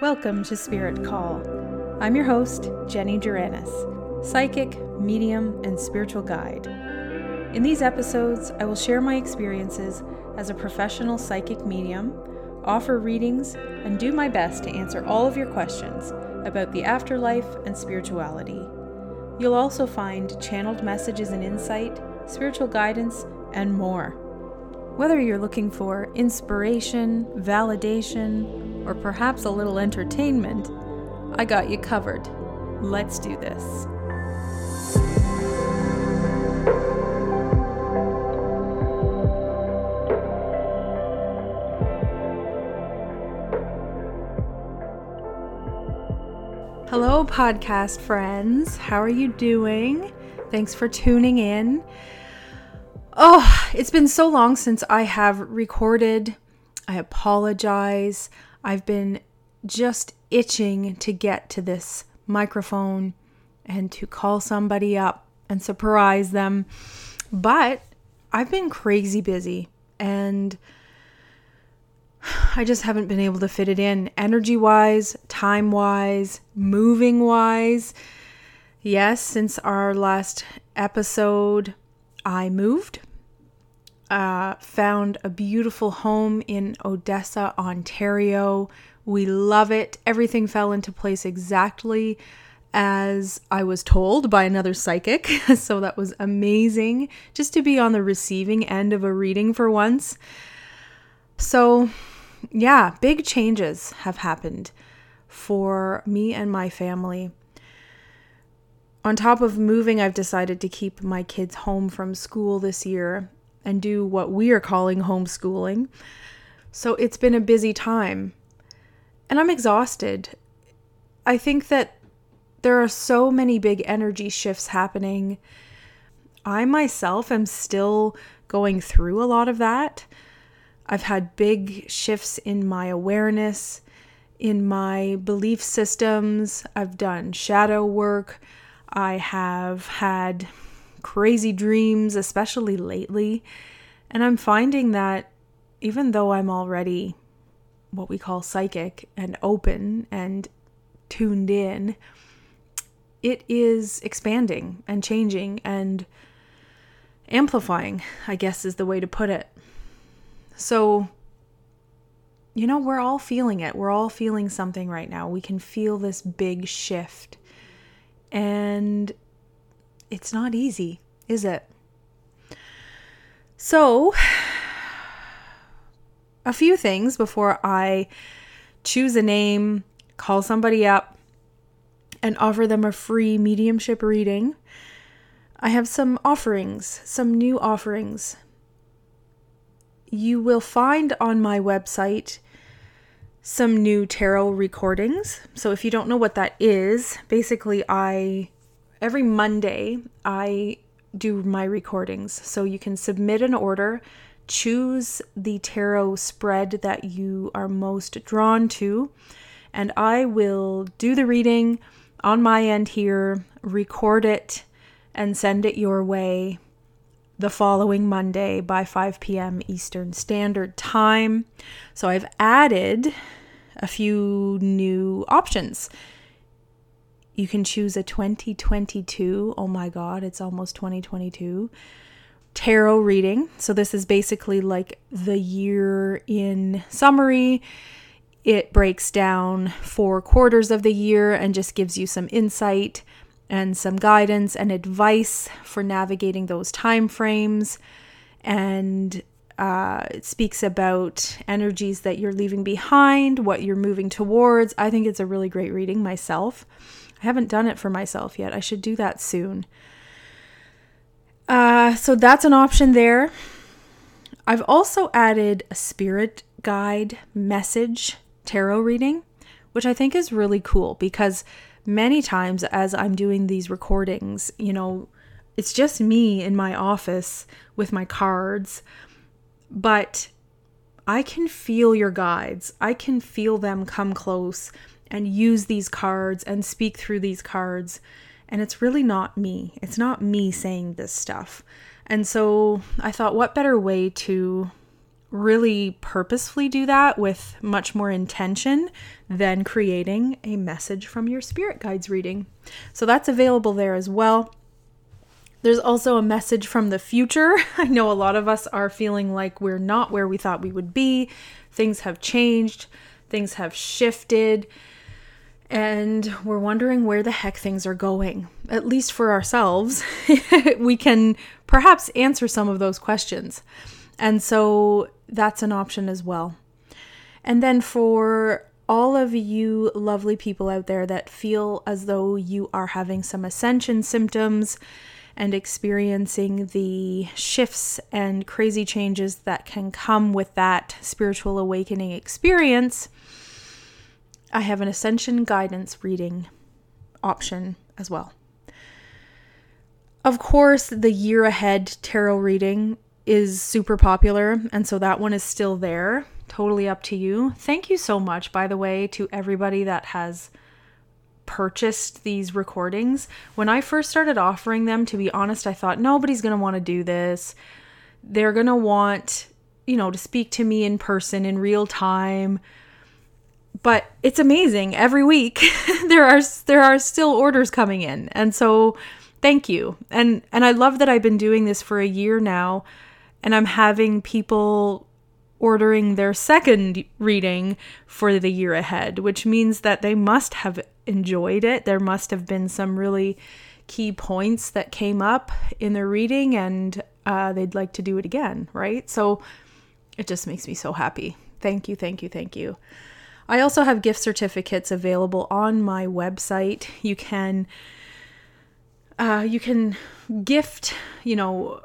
Welcome to Spirit Call. I'm your host, Jenny Duranis, psychic, medium, and spiritual guide. In these episodes, I will share my experiences as a professional psychic medium, offer readings, and do my best to answer all of your questions about the afterlife and spirituality. You'll also find channeled messages and insight, spiritual guidance, and more. Whether you're looking for inspiration, validation, or perhaps a little entertainment, I got you covered. Let's do this. Hello, podcast friends. How are you doing? Thanks for tuning in. Oh, it's been so long since I have recorded. I apologize. I've been just itching to get to this microphone and to call somebody up and surprise them. But I've been crazy busy and I just haven't been able to fit it in energy wise, time wise, moving wise. Yes, since our last episode, I moved uh, found a beautiful home in Odessa, Ontario. We love it. Everything fell into place exactly as I was told by another psychic. so that was amazing just to be on the receiving end of a reading for once. So, yeah, big changes have happened for me and my family. On top of moving, I've decided to keep my kids home from school this year and do what we are calling homeschooling. So it's been a busy time. And I'm exhausted. I think that there are so many big energy shifts happening. I myself am still going through a lot of that. I've had big shifts in my awareness, in my belief systems. I've done shadow work. I have had crazy dreams, especially lately. And I'm finding that even though I'm already what we call psychic and open and tuned in, it is expanding and changing and amplifying, I guess is the way to put it. So, you know, we're all feeling it. We're all feeling something right now. We can feel this big shift. And it's not easy, is it? So, a few things before I choose a name, call somebody up, and offer them a free mediumship reading. I have some offerings, some new offerings. You will find on my website some new tarot recordings. So if you don't know what that is, basically I every Monday, I do my recordings. So you can submit an order, choose the tarot spread that you are most drawn to, and I will do the reading on my end here, record it, and send it your way the following Monday by 5 p.m. Eastern Standard Time. So I've added a few new options you can choose a 2022. Oh my God, it's almost 2022. Tarot reading. So, this is basically like the year in summary. It breaks down four quarters of the year and just gives you some insight and some guidance and advice for navigating those time frames. And uh, it speaks about energies that you're leaving behind, what you're moving towards. I think it's a really great reading myself. I haven't done it for myself yet. I should do that soon. Uh, so that's an option there. I've also added a spirit guide message tarot reading, which I think is really cool because many times as I'm doing these recordings, you know, it's just me in my office with my cards, but I can feel your guides. I can feel them come close and use these cards and speak through these cards. And it's really not me. It's not me saying this stuff. And so I thought, what better way to really purposefully do that with much more intention than creating a message from your spirit guides reading. So that's available there as well. There's also a message from the future. I know a lot of us are feeling like we're not where we thought we would be. Things have changed, things have shifted, and we're wondering where the heck things are going. At least for ourselves, we can perhaps answer some of those questions. And so that's an option as well. And then for all of you lovely people out there that feel as though you are having some ascension symptoms and experiencing the shifts and crazy changes that can come with that spiritual awakening experience, I have an ascension guidance reading option as well. Of course, the year ahead tarot reading is super popular, and so that one is still there. Totally up to you. Thank you so much, by the way, to everybody that has purchased these recordings. When I first started offering them, to be honest, I thought nobody's going to want to do this. They're going to want, you know, to speak to me in person in real time. But it's amazing. Every week there are there are still orders coming in. And so thank you. And and I love that I've been doing this for a year now and I'm having people ordering their second reading for the year ahead, which means that they must have enjoyed it. There must have been some really key points that came up in their reading and uh, they'd like to do it again, right? So it just makes me so happy. Thank you, thank you, thank you. I also have gift certificates available on my website. You can uh, you can gift, you know,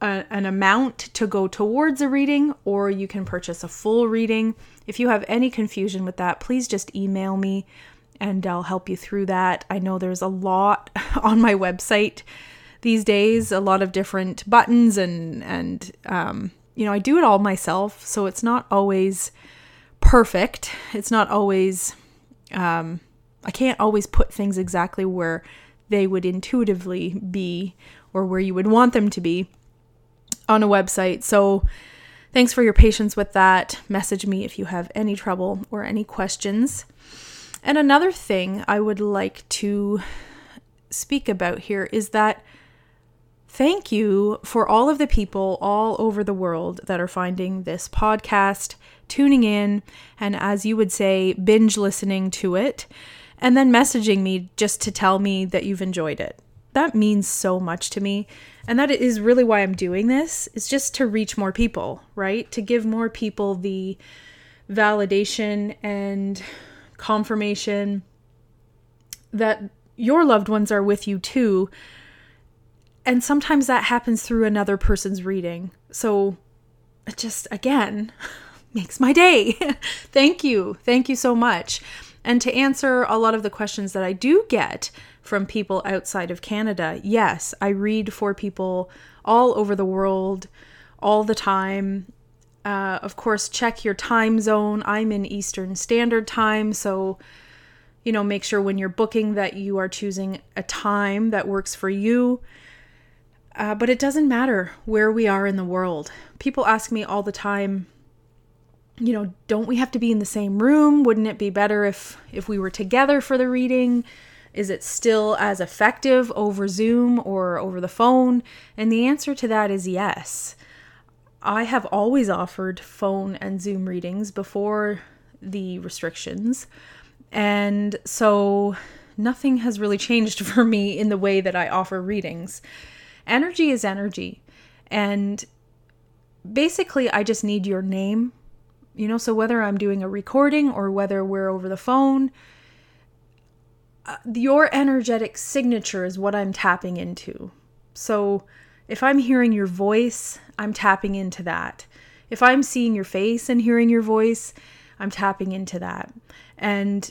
a, an amount to go towards a reading, or you can purchase a full reading. If you have any confusion with that, please just email me and I'll help you through that. I know there's a lot on my website these days, a lot of different buttons and and um, you know I do it all myself, so it's not always perfect. It's not always um, I can't always put things exactly where they would intuitively be or where you would want them to be on a website. So thanks for your patience with that. Message me if you have any trouble or any questions. And another thing I would like to speak about here is that thank you for all of the people all over the world that are finding this podcast, tuning in, and as you would say, binge listening to it and then messaging me just to tell me that you've enjoyed it. That means so much to me. And that is really why I'm doing this. It's just to reach more people, right? To give more people the validation and confirmation that your loved ones are with you too. And sometimes that happens through another person's reading. So it just, again, makes my day. Thank you. Thank you so much and to answer a lot of the questions that I do get from people outside of Canada, yes, I read for people all over the world all the time. Uh, of course, check your time zone. I'm in Eastern Standard Time, so you know, make sure when you're booking that you are choosing a time that works for you. Uh, but it doesn't matter where we are in the world. People ask me all the time, you know, don't we have to be in the same room? Wouldn't it be better if if we were together for the reading? Is it still as effective over Zoom or over the phone? And the answer to that is yes. I have always offered phone and Zoom readings before the restrictions. And so nothing has really changed for me in the way that I offer readings. Energy is energy. And basically, I just need your name you know, so whether I'm doing a recording or whether we're over the phone, uh, your energetic signature is what I'm tapping into. So if I'm hearing your voice, I'm tapping into that. If I'm seeing your face and hearing your voice, I'm tapping into that. And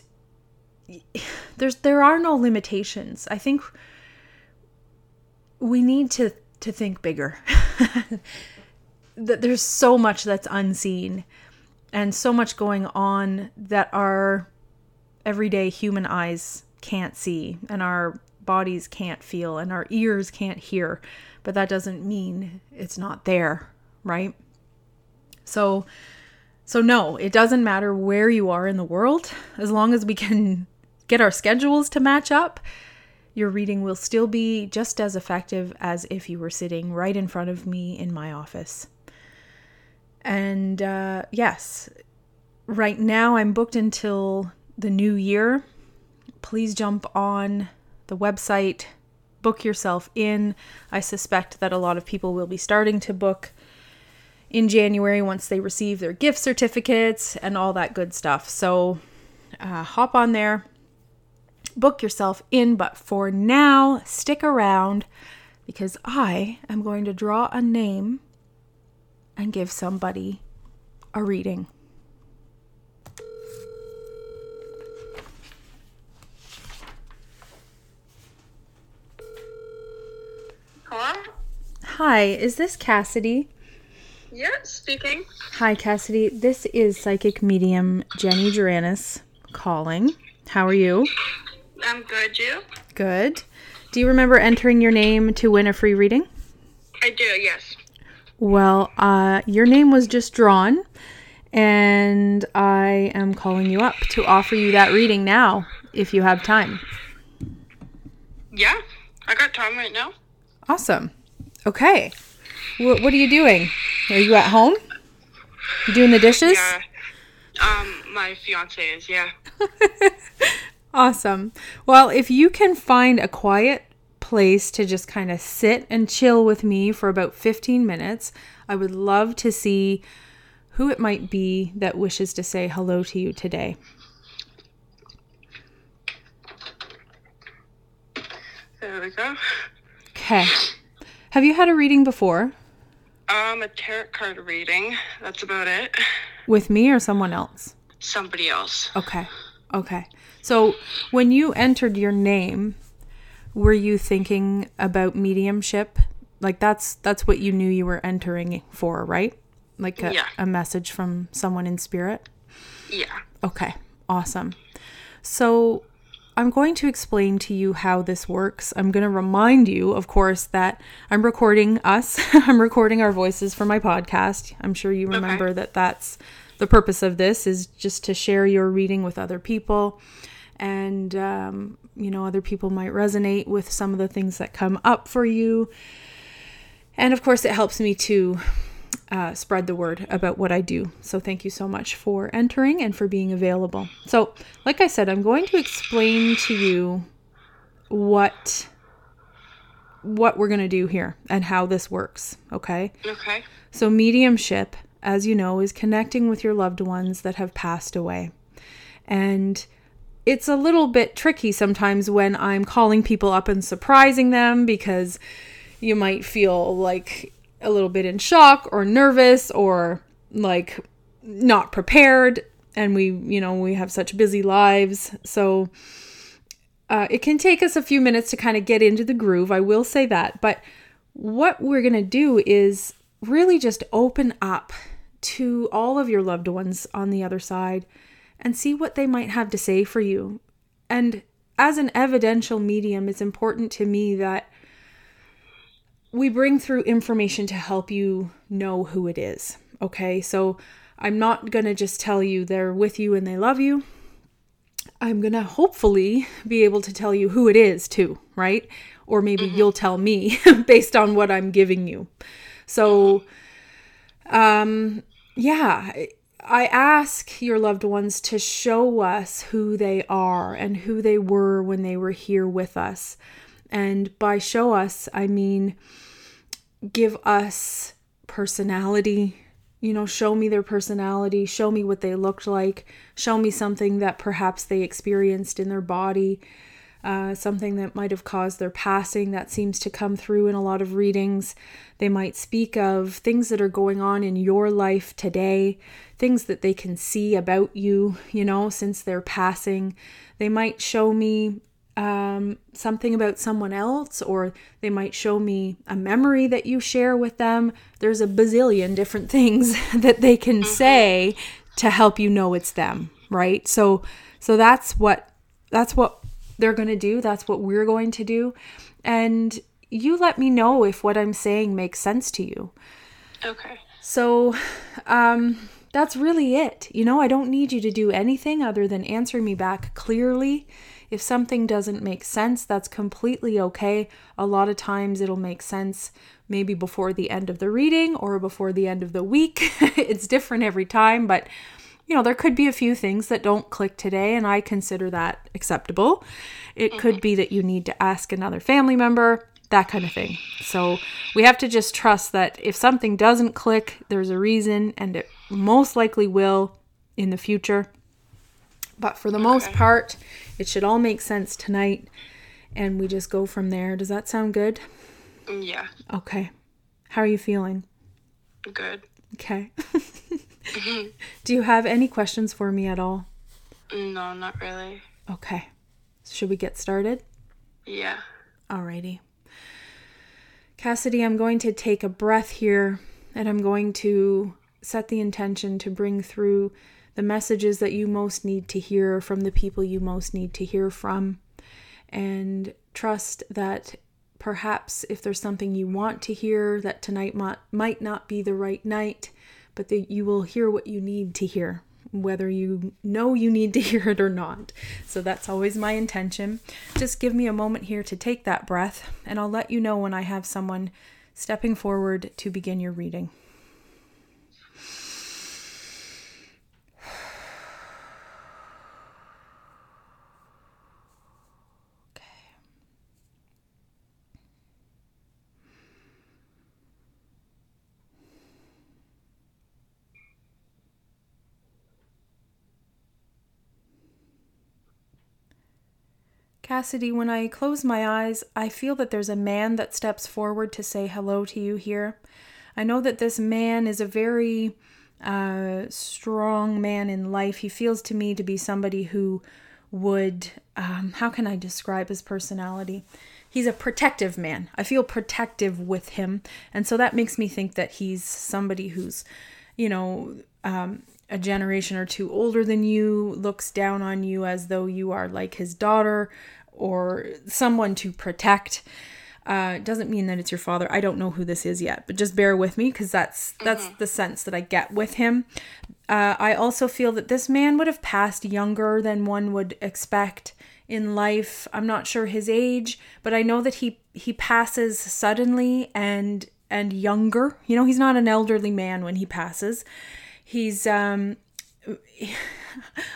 there's there are no limitations. I think we need to to think bigger. that there's so much that's unseen and so much going on that our everyday human eyes can't see and our bodies can't feel and our ears can't hear but that doesn't mean it's not there right So so no, it doesn't matter where you are in the world as long as we can get our schedules to match up. Your reading will still be just as effective as if you were sitting right in front of me in my office. And uh, yes, right now I'm booked until the new year. Please jump on the website, book yourself in. I suspect that a lot of people will be starting to book in January once they receive their gift certificates and all that good stuff. So uh, hop on there, book yourself in. But for now, stick around because I am going to draw a name and give somebody a reading. Hello? Hi, is this Cassidy? Yeah, speaking. Hi, Cassidy. This is psychic medium Jenny Duranis calling. How are you? I'm good, you? Good. Do you remember entering your name to win a free reading? I do, yes. Well, uh, your name was just drawn, and I am calling you up to offer you that reading now if you have time. Yeah, I got time right now. Awesome. Okay. Wh- what are you doing? Are you at home? You doing the dishes? Yeah. Um, my fiance is, yeah. Awesome. Well, if you can find a quiet place to just kind of sit and chill with me for about 15 minutes, I would love to see who it might be that wishes to say hello to you today. There we go. Okay. Have you had a reading before Um, a tarot card reading. That's about it. with me or someone else? Somebody else. Okay. Okay. So, when you entered your name, were you thinking about mediumship? Like that's that's what you knew you were entering for, right? Like a, Yeah. a message from someone in spirit? Yeah. Okay, awesome. So I'm going to explain to you how this works. I'm going to remind you, of course, that I'm recording us. I'm recording our voices for my podcast. I'm sure you remember that that's the purpose of this is just to share your reading with other people. And, um, you know, other people might resonate with some of the things that come up for you. And of course, it helps me to uh, spread the word about what I do. So thank you so much for entering and for being available. So, like I said, I'm going to explain to you what what we're going to do here and how this works, okay? Okay. So mediumship, as you know, is connecting with your loved ones that have passed away. And it's a little bit tricky sometimes when I'm calling people up and surprising them because you might feel like a little bit in shock or nervous or like not prepared. And we you know we have such busy lives. So uh, it can take us a few minutes to kind of get into the groove i will say that. But what we're going to do is really just open up to all of your loved ones on the other side and see what they might have to say for you and as an evidential medium it's important to me that we bring through information to help you know who it is. Okay, so I'm not going to just tell you they're with you and they love you. I'm going to hopefully be able to tell you who it is too, right? Or maybe mm-hmm. you'll tell me based on what I'm giving you. So, um, yeah, I ask your loved ones to show us who they are and who they were when they were here with us. And by show us, I mean give us personality. You know, show me their personality, show me what they looked like, show me something that perhaps they experienced in their body, uh, something that might have caused their passing that seems to come through in a lot of readings. They might speak of things that are going on in your life today, things that they can see about you, you know, since their passing. They might show me um, something about someone else, or they might show me a memory that you share with them. There's a bazillion different things that they can say to help you know it's them, right? So, so that's what that's what they're going to do. That's what we're going to do, and you let me know if what I'm saying makes sense to you. Okay. So, um, that's really it. You know, I don't need you to do anything other than answer me back clearly. If something doesn't make sense, that's completely okay. A lot of times it'll make sense maybe before the end of the reading or before the end of the week. it's different every time, but you know, there could be a few things that don't click today, and I consider that acceptable. It could mm-hmm. be that you need to ask another family member, that kind of thing. So we have to just trust that if something doesn't click, there's a reason, and it most likely will in the future. But for the most part, it should all make sense tonight, and we just go from there. Does that sound good? Mm, yeah, Okay. How are you feeling? good. Okay. Mm-hmm. Do you have any questions for me at all? No, not really. Okay. Should we get started? Yeah. Alrighty. Cassidy, I'm going to take a breath here and I'm going to set the intention to bring through the messages that you most need to hear from the people you most need to hear from. And trust that perhaps if there's something you want to hear, that tonight might, might not be the right night, but that you will hear what you need to hear, whether you know you need to hear it or not. So that's always my intention. Just give me a moment here to take that breath, and I'll let you know when I have someone stepping forward to begin your reading. Cassidy, when I close my eyes, I feel that there's a man that steps forward to say hello to you here. I know that this man is a very uh, strong man in life. He feels to me to be somebody who would, um, how can I describe his personality? He's a protective man. I feel protective with him. And so that makes me think that he's somebody who's, you know, um, a generation or two older than you, looks down on you as though you are like his daughter or someone to protect. Uh, doesn't mean that it's your father. I don't know who this is yet, but just bear with me because that's that's the sense that I get with him. Uh, I also feel that this man would have passed younger than one would expect in life. I'm not sure his age, but I know that he he passes suddenly and and younger. You know, he's not an elderly man when he passes. He's um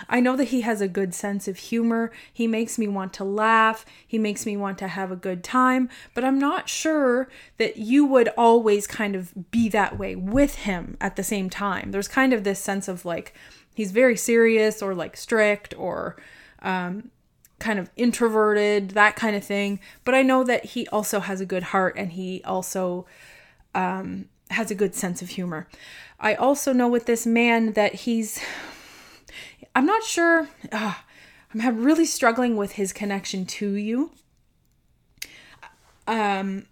I know that he has a good sense of humor. He makes me want to laugh. He makes me want to have a good time. But I'm not sure that you would always kind of be that way with him at the same time. There's kind of this sense of like he's very serious or like strict or um, kind of introverted, that kind of thing. But I know that he also has a good heart and he also um, has a good sense of humor. I also know with this man that he's I'm not sure. Uh, I'm really struggling with his connection to you. Um,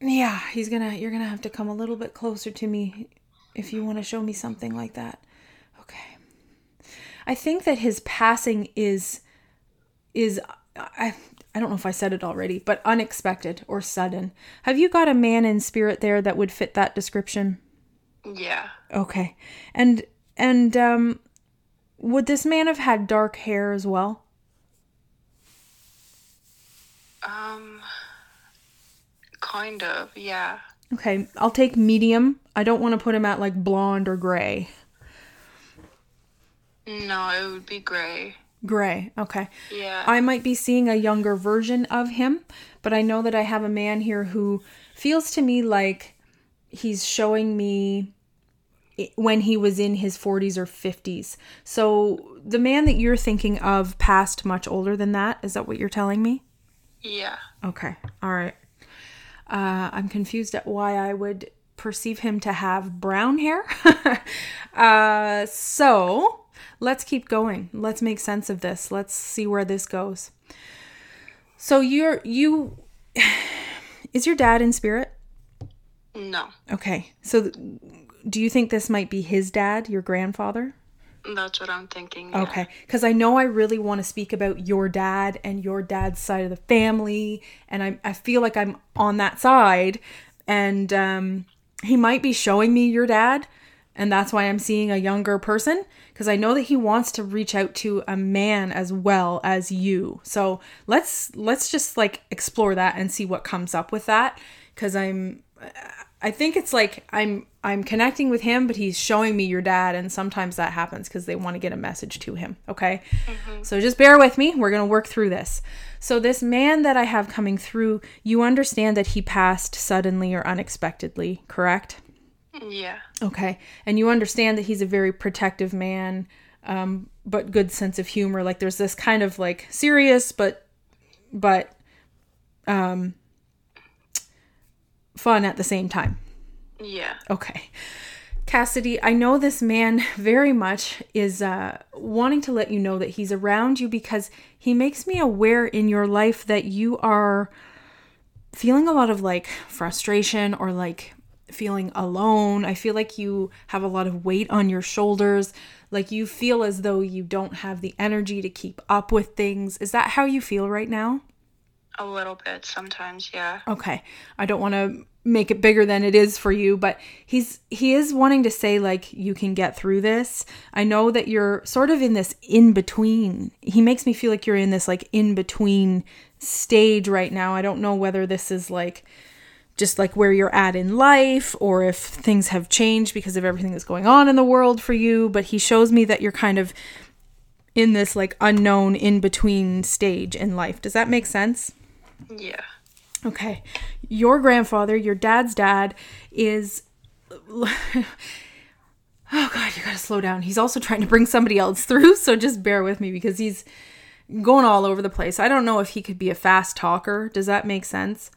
yeah, he's gonna. You're gonna have to come a little bit closer to me if you want to show me something like that. Okay. I think that his passing is is I I don't know if I said it already, but unexpected or sudden. Have you got a man in spirit there that would fit that description? Yeah. Okay. And and um would this man have had dark hair as well? Um. Kind of. Yeah. Okay, I'll take medium. I don't want to put him at like blonde or gray. No, it would be gray. Gray. Okay. Yeah. I might be seeing a younger version of him, but I know that I have a man here who feels to me like he's showing me when he was in his 40s or 50s. So the man that you're thinking of passed much older than that. Is that what you're telling me? yeah. Okay. All right. Uh, I'm confused at why I would perceive him to have brown hair. uh, so let's keep going. Let's make sense of this. Let's see where this goes. So you're you is your dad in spirit? No. Okay. So th- do you think this might be his dad, your grandfather? That's what I'm thinking. yeah. Okay, because I know I really want to speak about your dad and your dad's side of the family, and I I feel like I'm on that side, and um, he might be showing me your dad, and that's why I'm seeing a younger person because I know that he wants to reach out to a man as well as you. So let's let's just like explore that and see what comes up with that because I'm I think it's like I'm I'm connecting with him, but he's showing me your dad, and sometimes that happens because they want to get a message to him. Okay, mm-hmm. so just bear with me. We're gonna work through this. So this man that I have coming through, you understand that he passed suddenly or unexpectedly, correct? Yeah. Okay, and you understand that he's a very protective man, um, but good sense of humor. Like there's this kind of like serious, but but um fun at the same time. Yeah. Okay. Cassidy, I know this man very much is uh, wanting to let you know that he's around you because he makes me aware in your life that you are feeling a lot of like frustration or like feeling alone. I feel like you have a lot of weight on your shoulders. Like you feel as though you don't have the energy to keep up with things. Is that how you feel right now? A little bit sometimes, yeah. Okay. I don't want to make it bigger than it is for you, but he's he is wanting to say like you can get through this. I know that you're sort of in this in between. He makes me feel like you're in this like in between stage right now. I don't know whether this is like just like where you're at in life or if things have changed because of everything that's going on in the world for you, but he shows me that you're kind of in this like unknown in between stage in life. Does that make sense? Yeah. Okay. Your grandfather, your dad's dad, is. oh, God, you gotta slow down. He's also trying to bring somebody else through, so just bear with me because he's going all over the place. I don't know if he could be a fast talker. Does that make sense?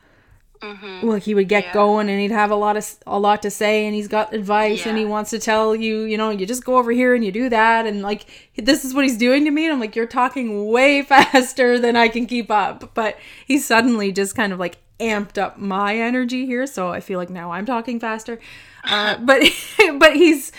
Mm-hmm. Well, he would get yeah. going and he'd have a lot of a lot to say, and he's got advice, yeah. and he wants to tell you, you know, you just go over here and you do that, and like this is what he's doing to me. And I'm like, you're talking way faster than I can keep up. But he suddenly just kind of like amped up my energy here, so I feel like now I'm talking faster. Uh, but but he's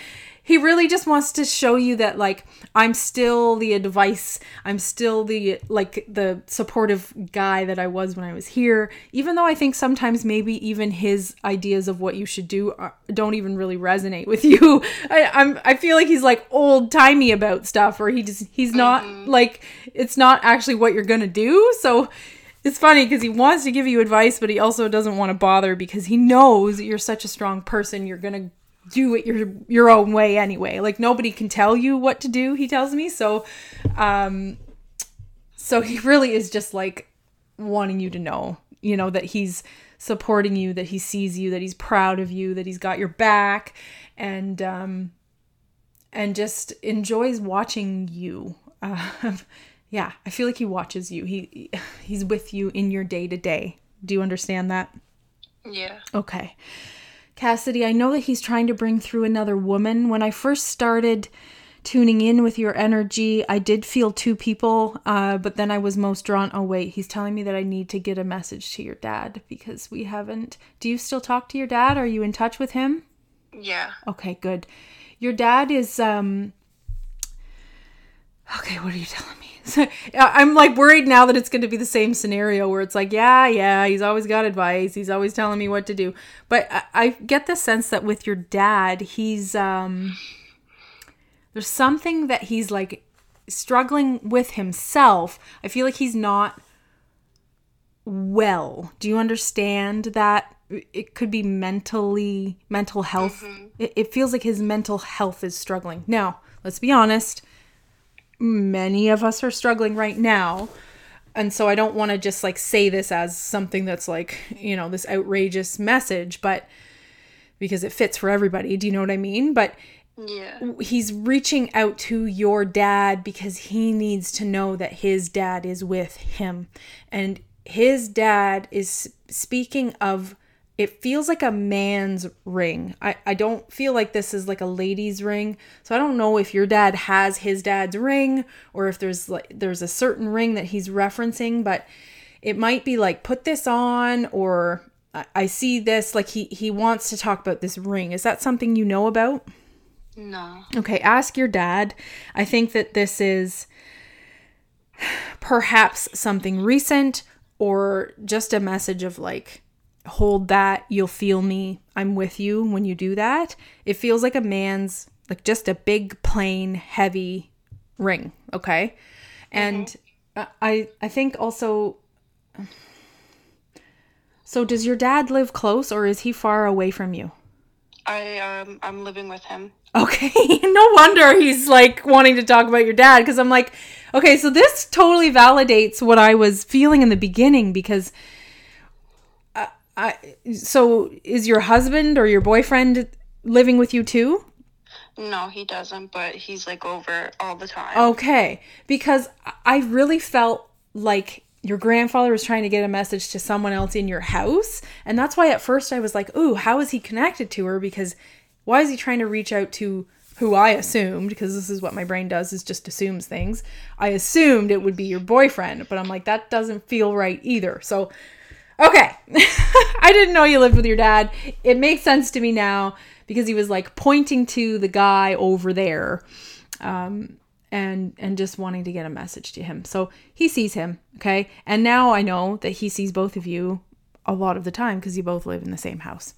he really just wants to show you that like I'm still the advice, I'm still the like the supportive guy that I was when I was here, even though I think sometimes maybe even his ideas of what you should do are, don't even really resonate with you. I, I'm I feel like he's like old timey about stuff, or he just he's not mm-hmm. like it's not actually what you're gonna do. So it's funny because he wants to give you advice, but he also doesn't want to bother because he knows you're such a strong person. You're gonna do it your your own way anyway. Like nobody can tell you what to do, he tells me. So um so he really is just like wanting you to know, you know, that he's supporting you, that he sees you, that he's proud of you, that he's got your back and um and just enjoys watching you. Uh, yeah, I feel like he watches you. He he's with you in your day to day. Do you understand that? Yeah. Okay. Cassidy, I know that he's trying to bring through another woman. When I first started tuning in with your energy, I did feel two people, uh, but then I was most drawn. Oh, wait, he's telling me that I need to get a message to your dad because we haven't. Do you still talk to your dad? Are you in touch with him? Yeah. Okay, good. Your dad is, um, okay, what are you telling me? I'm like worried now that it's going to be the same scenario where it's like, yeah, yeah, he's always got advice. He's always telling me what to do. But I, I get the sense that with your dad, he's um there's something that he's like struggling with himself. I feel like he's not well. Do you understand that? It could be mentally mental health. Mm-hmm. It, it feels like his mental health is struggling. Now, let's be honest many of us are struggling right now. And so I don't want to just like say this as something that's like, you know, this outrageous message, but because it fits for everybody. Do you know what I mean? But yeah. He's reaching out to your dad because he needs to know that his dad is with him. And his dad is speaking of it feels like a man's ring. I, I don't feel like this is like a lady's ring. So I don't know if your dad has his dad's ring or if there's like there's a certain ring that he's referencing, but it might be like put this on or I, I see this like he he wants to talk about this ring. Is that something you know about? No. Okay, ask your dad. I think that this is perhaps something recent or just a message of like hold that, you'll feel me, I'm with you when you do that. It feels like a man's, like just a big, plain, heavy ring, okay? And I, I think also. So, does your dad live close or is he far away from you? I um I'm living with him. Okay, no wonder he's like wanting to talk about your dad because I'm like, okay, so this totally validates what I was feeling in the beginning because I so is your husband or your boyfriend living with you too? No, he doesn't, but he's like over all the time. Okay, because I really felt like your grandfather was trying to get a message to someone else in your house. And that's why at first I was like, ooh, how is he connected to her? Because why is he trying to reach out to who I assumed, because this is what my brain does, is just assumes things. I assumed it would be your boyfriend, but I'm like, that doesn't feel right either. So, okay. I didn't know you lived with your dad. It makes sense to me now because he was like pointing to the guy over there. Um, and and just wanting to get a message to him. So he sees him, okay? And now I know that he sees both of you a lot of the time because you both live in the same house.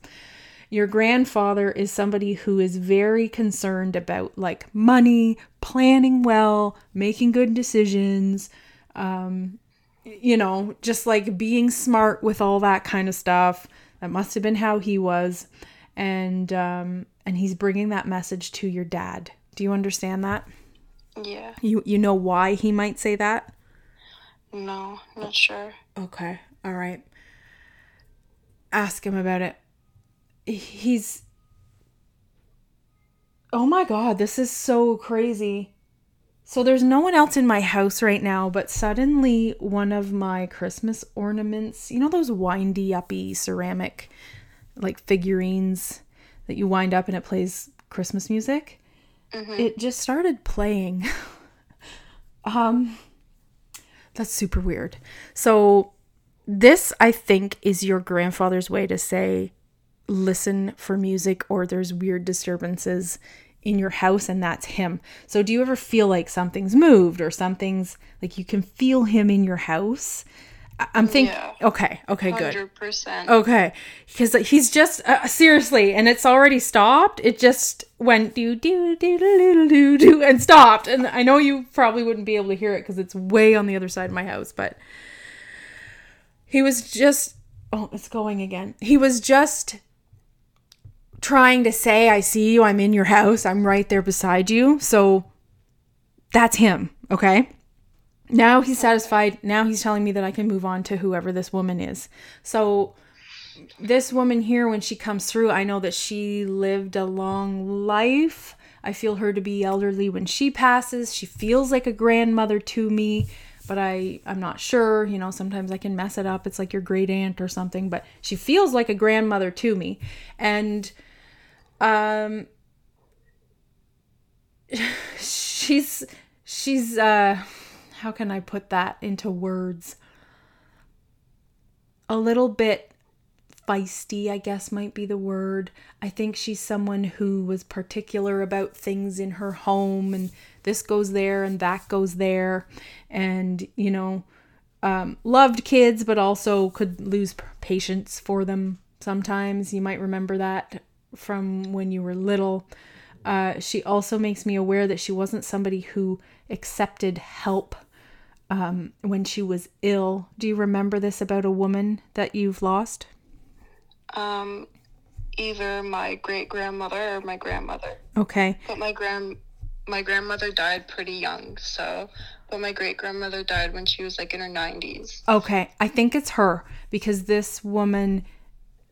Your grandfather is somebody who is very concerned about like money, planning well, making good decisions, um, you know, just like being smart with all that kind of stuff. That must have been how he was, and um, and he's bringing that message to your dad. Do you understand that? Yeah. You you know why he might say that? No, not sure. Okay. All right. Ask him about it. He's Oh my god, this is so crazy. So there's no one else in my house right now, but suddenly one of my Christmas ornaments, you know those windy uppy ceramic like figurines that you wind up and it plays Christmas music? It just started playing. um that's super weird. So this I think is your grandfather's way to say listen for music or there's weird disturbances in your house and that's him. So do you ever feel like something's moved or something's like you can feel him in your house? I'm thinking Yeah. okay, okay, good. Hundred percent. Okay, because he's just uh, seriously, and it's already stopped. It just went do do do do do do and stopped. And I know you probably wouldn't be able to hear it because it's way on the other side of my house. But he was just oh, it's going again. He was just trying to say, "I see you. I'm in your house. I'm right there beside you." So that's him. Okay. Now he's satisfied. Now he's telling me that I can move on to whoever this woman is. So, this woman here, when she comes through, I know that she lived a long life. I feel her to be elderly when she passes. She feels like a grandmother to me, but I, I'm not sure. You know, sometimes I can mess it up. It's like your great aunt or something, but she feels like a grandmother to me. And, um, she's, she's, uh, how can I put that into words? A little bit feisty, I guess might be the word. I think she's someone who was particular about things in her home and this goes there and that goes there. And, you know, um, loved kids, but also could lose patience for them sometimes. You might remember that from when you were little. Uh, she also makes me aware that she wasn't somebody who accepted help um, when she was ill. Do you remember this about a woman that you've lost? Um, either my great grandmother or my grandmother. Okay. But my grand my grandmother died pretty young, so but my great grandmother died when she was like in her nineties. Okay. I think it's her because this woman,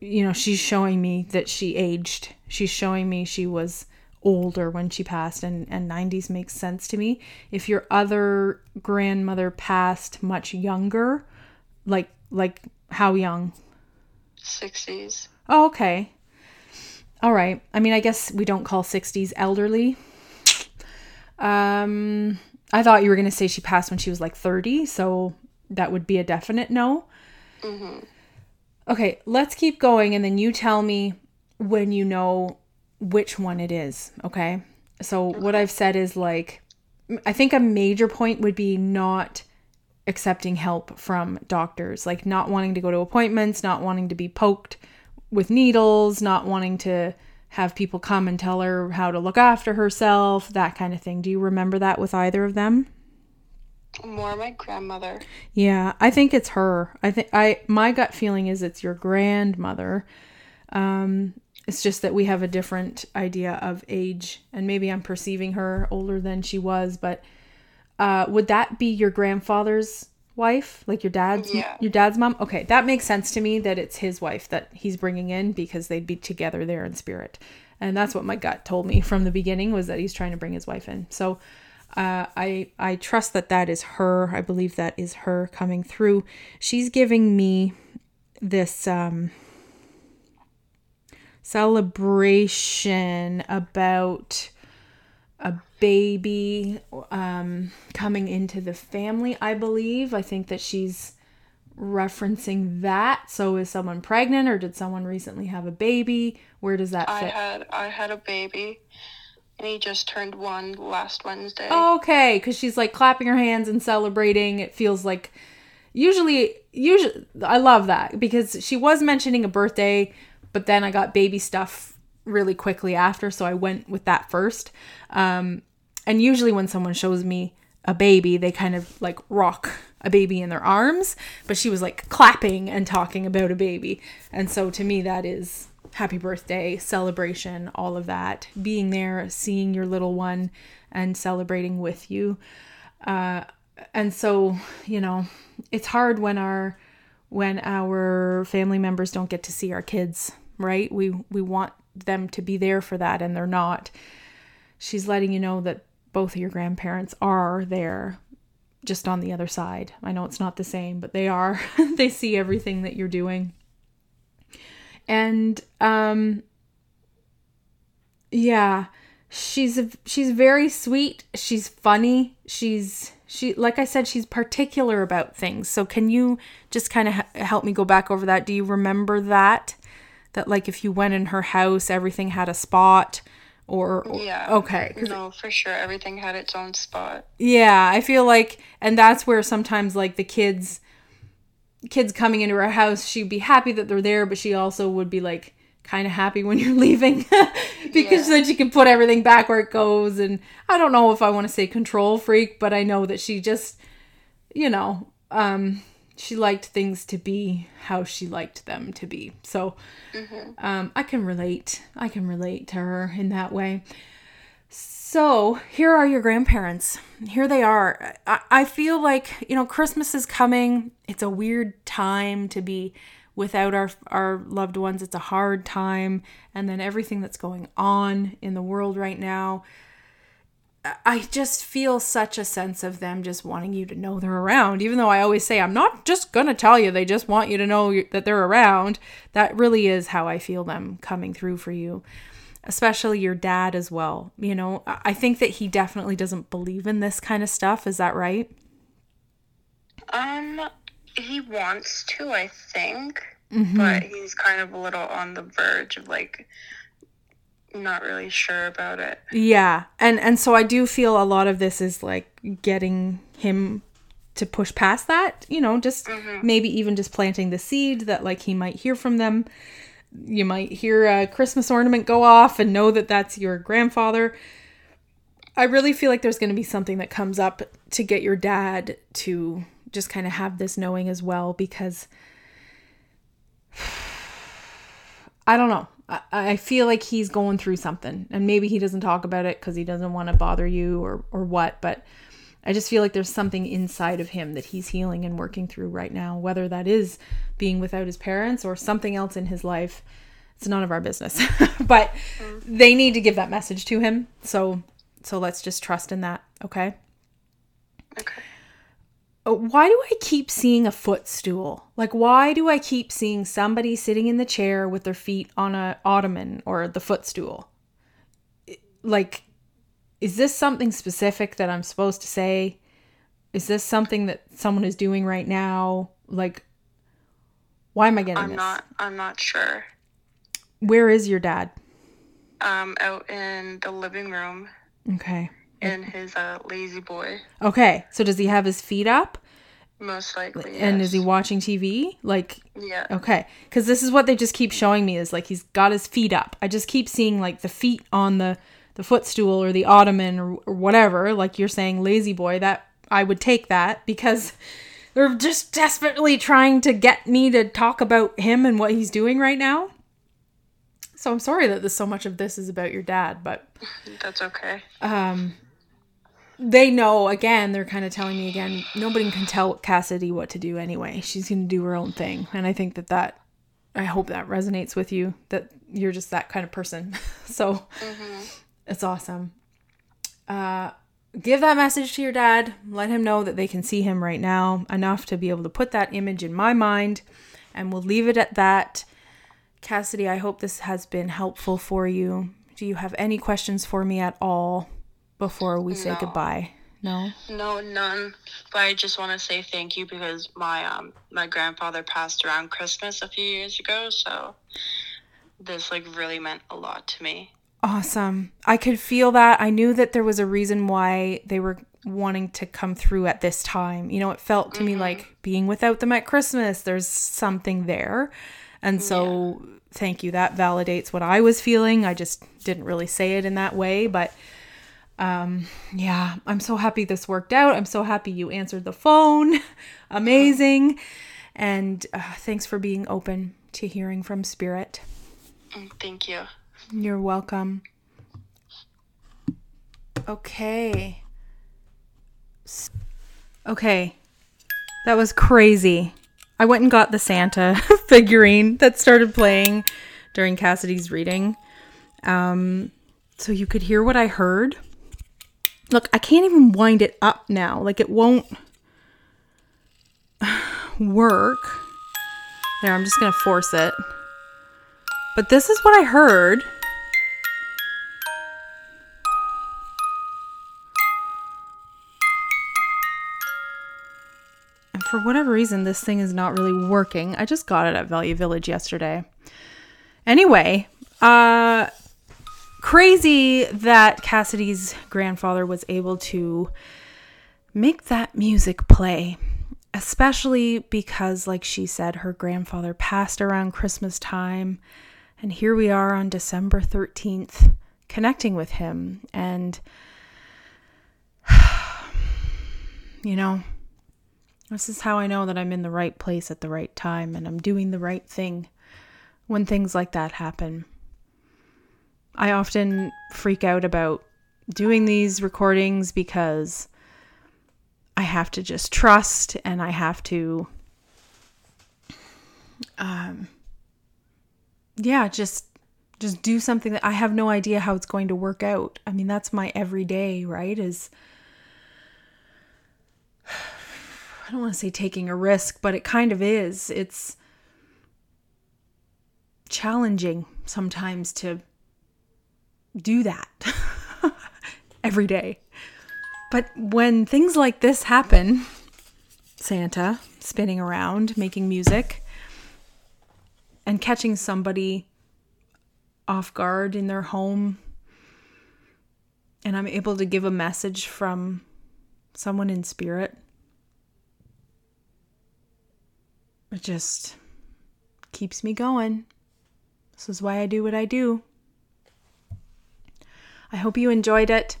you know, she's showing me that she aged. She's showing me she was older when she passed and and 90s makes sense to me. If your other grandmother passed much younger, like like how young? Sixties. Oh, okay. All right. I mean, I guess we don't call 60s elderly. Um, I thought you were going to say she passed when she was like 30, so that would be a definite no. Okay, let's keep going and then you tell me when you know which one it is, okay? So what I've said is like I think a major point would be not accepting help from doctors, like not wanting to go to appointments, not wanting to be poked with needles, not wanting to have people come and tell her how to look after herself, that kind of thing. Do you remember that with either of them? More my grandmother. Yeah, I think it's her. I think I my gut feeling is it's your grandmother. Um it's just that we have a different idea of age and maybe I'm perceiving her older than she was, but uh would that be your grandfather's wife? Like your dad's Yeah. your dad's mom? Okay, that makes sense to me that it's his wife that he's bringing in because they'd be together there in spirit. And that's what my gut told me from the beginning was that he's trying to bring his wife in. So uh, I I trust that that is her. I believe that is her coming through. She's giving me this um, celebration about a baby um, coming into the family. I believe. I think that she's referencing that. So is someone pregnant or did someone recently have a baby? Where does that fit? I had I had a baby, and he just turned one last Wednesday. Okay, because she's like clapping her hands and celebrating. It feels like usually, usually, I love that because she was mentioning a birthday, but then I got baby stuff really quickly after, so I went with that first. Um, and usually, when someone shows me a baby, they kind of like rock a baby in their arms, but she was like clapping and talking about a baby. And so to me, that is happy birthday, celebration, all of that. Being there, seeing your little one and celebrating with you. Uh, and so, you know, it's hard when our when our family members don't get to see our kids, right? We we want them to be there for that and they're not. She's letting you know that both of your grandparents are there just on the other side. I know it's not the same, but they are. they see everything that you're doing. And um yeah, she's a, she's very sweet, she's funny, she's she like I said she's particular about things. So can you just kind of h- help me go back over that? Do you remember that? That like if you went in her house everything had a spot or, or Yeah. okay No, for sure. Everything had its own spot. yeah, I feel like, and that's where sometimes like the kids, kids coming into her house, she'd be happy that they're there, but she also would be like kind of happy when you're leaving because Yeah. then she can put everything back where it goes. And I don't know if I want to say control freak, but I know that she just, you know, um, she liked things to be how she liked them to be. So, um, I can relate. I can relate to her in that way. So here are your grandparents. Here they are. I, I feel like, you know, Christmas is coming. It's a weird time to be without our our loved ones. It's a hard time. And then everything that's going on in the world right now. I just feel such a sense of them just wanting you to know they're around. Even though I always say, I'm not just going to tell you, they just want you to know that they're around. That really is how I feel them coming through for you especially your dad as well. You know, I think that he definitely doesn't believe in this kind of stuff. Is that right? Um, he wants to, I think, Mm-hmm. but he's kind of a little on the verge of like not really sure about it. Yeah. And and so I do feel a lot of this is like getting him to push past that, you know, just maybe even just planting the seed that like he might hear from them. You might hear a Christmas ornament go off and know that that's your grandfather. I really feel like there's going to be something that comes up to get your dad to just kind of have this knowing as well because I don't know. I, I feel like he's going through something and maybe he doesn't talk about it because he doesn't want to bother you or, or what, but I just feel like there's something inside of him that he's healing and working through right now, whether that is being without his parents or something else in his life. It's none of our business, but they need to give that message to him. So, so let's just trust in that. Okay. Okay. Uh, why do I keep seeing a footstool? Like, why do I keep seeing somebody sitting in the chair with their feet on a ottoman or the footstool? Like, is this something specific that I'm supposed to say? Is this something that someone is doing right now? Like, why am I getting I'm this? not. I'm not sure. Where is your dad? Um, out in the living room Okay. in his uh La-Z-Boy. Okay. So does he have his feet up? Most likely. And is he watching TV? Like, Yeah. okay. Because this is what they just keep showing me is like he's got his feet up. I just keep seeing like the feet on the, the footstool or the ottoman or, or whatever. Like you're saying, La-Z-Boy. That I would take that because they're just desperately trying to get me to talk about him and what he's doing right now. So I'm sorry that this so much of this is about your dad, but That's okay. um they know again they're kind of telling me again nobody can tell cassidy what to do anyway she's going to do her own thing and i think that that i hope that resonates with you that you're just that kind of person so it's awesome uh give that message to your dad let him know that they can see him right now enough to be able to put that image in my mind and we'll leave it at that cassidy i hope this has been helpful for you do you have any questions for me at all before we say No. goodbye no No, none. But I just want to say thank you because my um my grandfather passed around Christmas a few years ago, so this like really meant a lot to me. Awesome. I could feel that. I knew that there was a reason why they were wanting to come through at this time. You know, it felt to me like being without them at Christmas, there's something there. And so, thank you. That validates what I was feeling. I just didn't really say it in that way. But um, yeah, I'm so happy this worked out. I'm so happy you answered the phone. Amazing. And uh, thanks for being open to hearing from Spirit. Mm, Thank you. You're welcome. Okay. Okay. That was crazy. I went and got the Santa figurine that started playing during Cassidy's reading. Um so you could hear what I heard. Look, I can't even wind it up now. Like it won't work. There, I'm just going to force it. But this is what I heard. For whatever reason, this thing is not really working. I just got it at Value Village yesterday. Anyway, uh, crazy that Cassidy's grandfather was able to make that music play especially because like she said her grandfather passed around christmas time and here we are on december 13th connecting with him and you know this is how i know that i'm in the right place at the right time and i'm doing the right thing when things like that happen i often freak out about doing these recordings because I have to just trust and I have to um yeah, just just do something that I have no idea how it's going to work out. I mean, that's my everyday, right? Is don't want to say taking a risk, but it kind of is. It's challenging sometimes to do that every day. But when things like this happen, Santa spinning around, making music, and catching somebody off guard in their home, and I'm able to give a message from someone in spirit, it just keeps me going. This is why I do what I do. I hope you enjoyed it.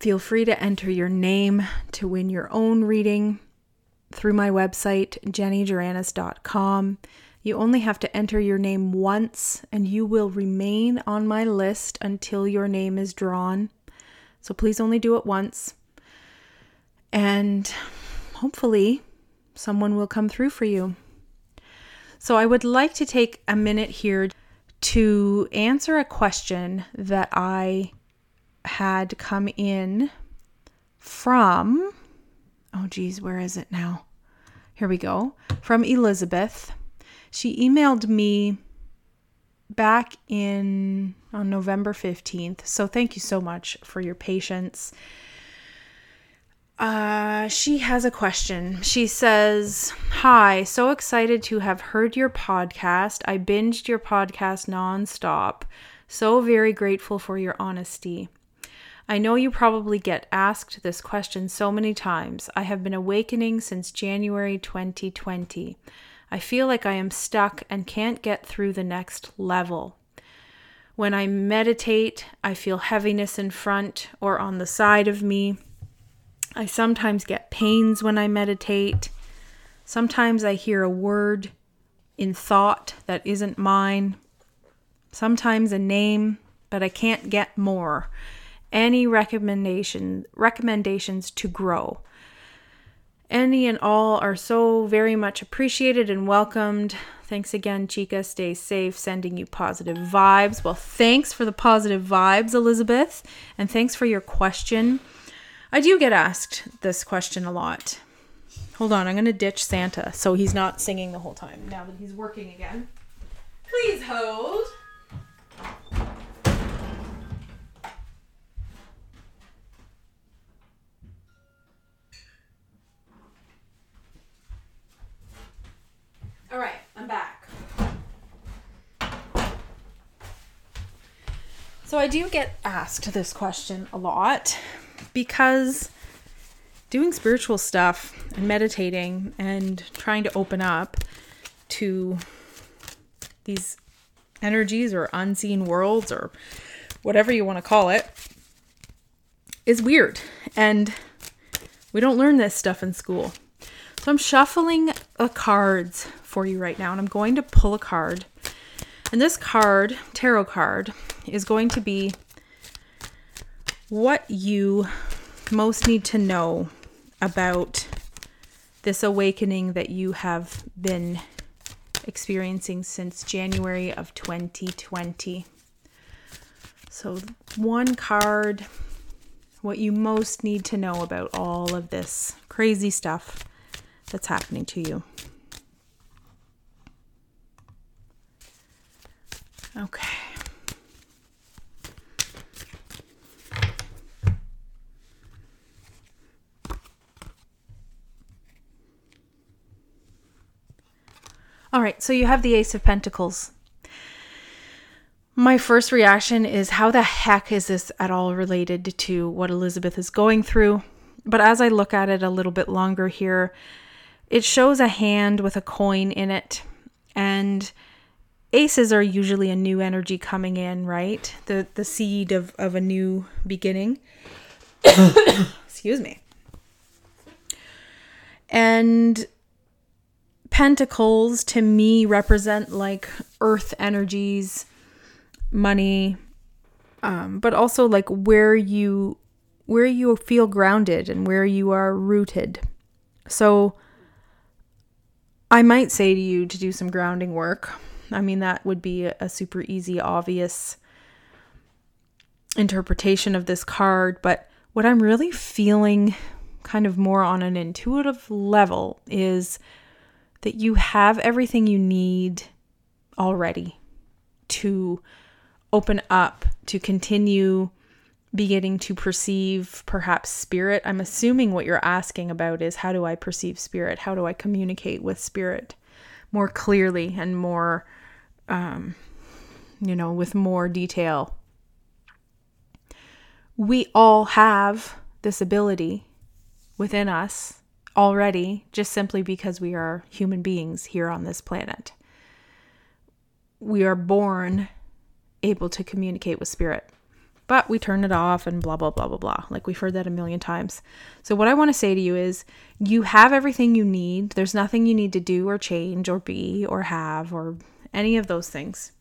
Feel free to enter your name to win your own reading through my website, jennyjuranis.com. You only have to enter your name once, and you will remain on my list until your name is drawn. So please only do it once. And hopefully, someone will come through for you. So I would like to take a minute here to answer a question that I had come in from oh geez where is it now? Here we go. From elizabeth. She emailed me back in on november 15th so thank you so much for your patience uh, she has a question. She says, Hi, so excited to have heard your podcast. I binged your podcast nonstop. So very grateful for your honesty. I know you probably get asked this question so many times. I have been awakening since January 2020. I feel like I am stuck and can't get through the next level. When I meditate, I feel heaviness in front or on the side of me. I sometimes get pains when I meditate. Sometimes I hear a word in thought that isn't mine. Sometimes a name, but I can't get more. Any recommendation recommendations to grow. Any and all are so very much appreciated and welcomed. Thanks again, Chica. Stay safe, sending you positive vibes. Well, thanks for the positive vibes, Elizabeth, and thanks for your question. I do get asked this question a lot. Hold on, I'm going to ditch Santa so he's not singing the whole time now that he's working again. Please hold. All right, I'm back. So I do get asked this question a lot because doing spiritual stuff and meditating and trying to open up to these energies or unseen worlds or whatever you want to call it is weird. And we don't learn this stuff in school. So I'm shuffling a cards for you right now and I'm going to pull a card. And this card, tarot card, is going to be what you most need to know about this awakening that you have been experiencing since January of 2020. So, one card, what you most need to know about all of this crazy stuff that's happening to you. Okay. All right, so you have the Ace of Pentacles. My first reaction is how the heck is this at all related to what Elizabeth is going through? But as I look at it a little bit longer here, it shows a hand with a coin in it. And aces are usually a new energy coming in, right? The the seed of, of a new beginning. Excuse me. And pentacles to me represent like earth energies, money, um, but also like where you where you feel grounded and where you are rooted. So I might say to you to do some grounding work. I mean that would be a super easy obvious interpretation of this card, but what I'm really feeling kind of more on an intuitive level is that you have everything you need already to open up, to continue beginning to perceive perhaps spirit. I'm assuming what you're asking about is how do I perceive spirit? How do I communicate with spirit more clearly and more, um, you know, with more detail? We all have this ability within us already just simply because we are human beings here on this planet. We are born able to communicate with spirit, but we turn it off and blah, blah, blah, blah, blah. Like we've heard that a million times. So, what I want to say to you is you have everything you need. There's nothing you need to do or change or be or have or any of those things.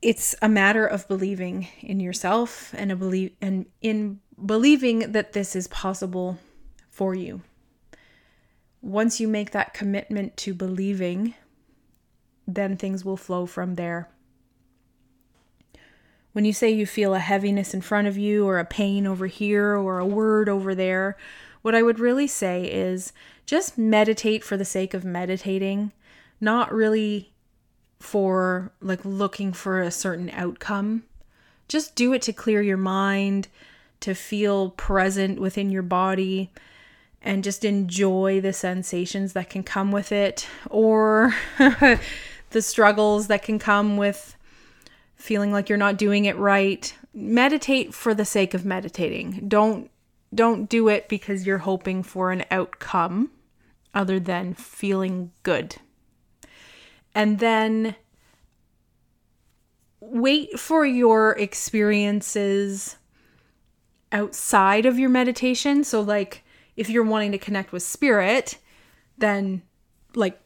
It's a matter of believing in yourself and a believe and in believing that this is possible for you once you make that commitment to believing, then things will flow from there. When you say you feel a heaviness in front of you, or a pain over here, or a word over there, what I would really say is just meditate for the sake of meditating, not really for like looking for a certain outcome. Just do it to clear your mind, to feel present within your body, and just enjoy the sensations that can come with it or the struggles that can come with feeling like you're not doing it right meditate for the sake of meditating. Don't don't do it because you're hoping for an outcome other than feeling good. And then wait for your experiences outside of your meditation. So, like, if you're wanting to connect with spirit, then like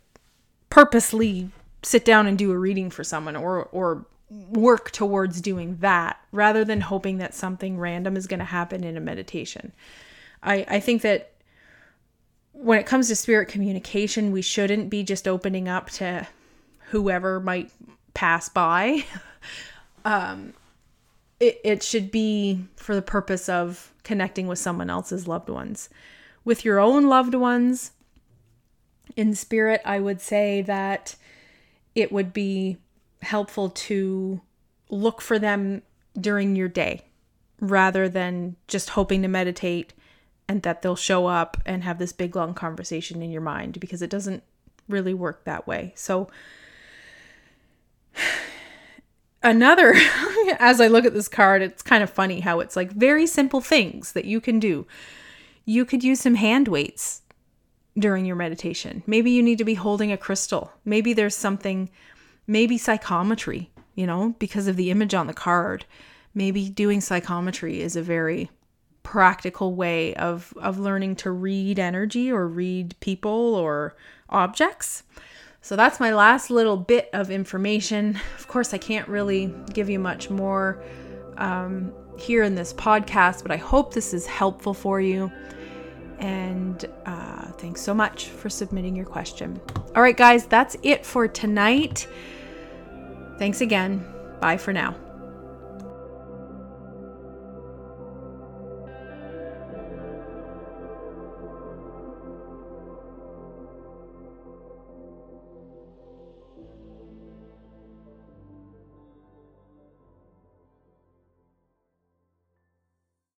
purposely sit down and do a reading for someone or or work towards doing that rather than hoping that something random is going to happen in a meditation. I, I think that when it comes to spirit communication, we shouldn't be just opening up to whoever might pass by. um, it, it should be for the purpose of connecting with someone else's loved ones. With your own loved ones in spirit, I would say that it would be helpful to look for them during your day rather than just hoping to meditate and that they'll show up and have this big long conversation in your mind because it doesn't really work that way. So another as I look at this card, it's kind of funny how it's like very simple things that you can do. You could use some hand weights during your meditation. Maybe you need to be holding a crystal. Maybe there's something maybe psychometry, you know, because of the image on the card. Maybe doing psychometry is a very practical way of of learning to read energy or read people or objects. So that's my last little bit of information. Of course, I can't really give you much more um, here in this podcast, but I hope this is helpful for you. And uh, thanks so much for submitting your question. All right, guys, that's it for tonight. Thanks again. Bye for now.